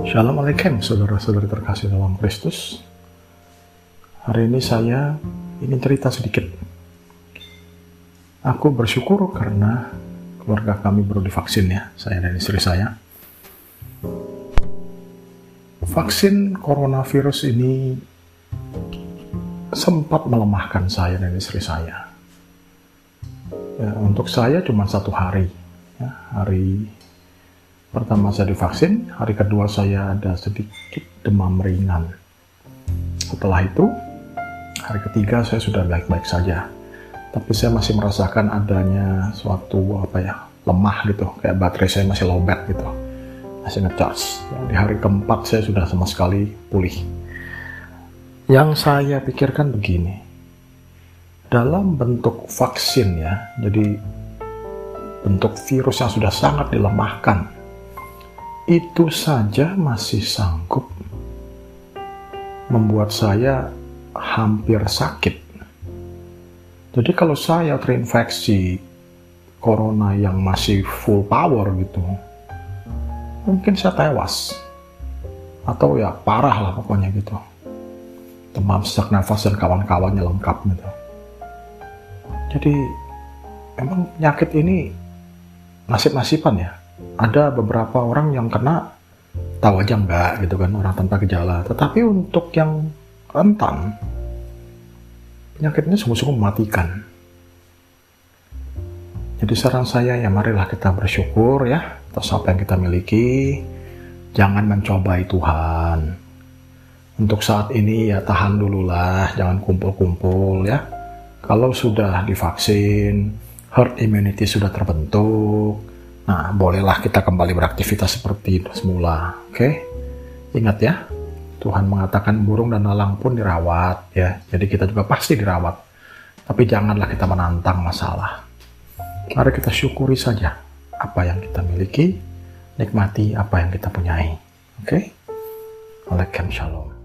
Shalom Alaikum saudara-saudari terkasih dalam Kristus. Hari ini saya ingin cerita sedikit. Aku bersyukur karena keluarga kami baru divaksin ya Saya dan istri saya. Vaksin coronavirus ini sempat melemahkan saya dan istri saya. Ya, Untuk saya cuma satu hari ya, Hari Pertama saya divaksin, hari kedua saya ada sedikit demam ringan. Setelah itu, hari ketiga saya sudah baik-baik saja. Tapi saya masih merasakan adanya suatu apa ya lemah gitu, kayak baterai saya masih lowbat gitu, masih ngecas. Di hari keempat saya sudah sama sekali pulih. Yang saya pikirkan begini, dalam bentuk vaksin ya, jadi bentuk virus yang sudah sangat dilemahkan itu saja masih sanggup membuat saya hampir sakit. Jadi kalau saya terinfeksi corona yang masih full power gitu, mungkin saya tewas. Atau ya parah lah pokoknya gitu. Demam sesak nafas dan kawan-kawannya lengkap gitu. Jadi emang penyakit ini nasib-nasiban ya ada beberapa orang yang kena tahu aja enggak gitu kan orang tanpa gejala. Tetapi untuk yang rentan penyakitnya sungguh-sungguh mematikan. Jadi saran saya ya marilah kita bersyukur ya atas apa yang kita miliki. Jangan mencobai Tuhan. Untuk saat ini ya tahan dulu lah jangan kumpul-kumpul ya. Kalau sudah divaksin herd immunity sudah terbentuk Nah, bolehlah kita kembali beraktivitas seperti semula. Oke? Okay? Ingat ya, Tuhan mengatakan burung dan lalang pun dirawat ya. Jadi kita juga pasti dirawat. Tapi janganlah kita menantang masalah. Mari kita syukuri saja apa yang kita miliki, nikmati apa yang kita punyai. Oke? Okay? Alaikum shalom.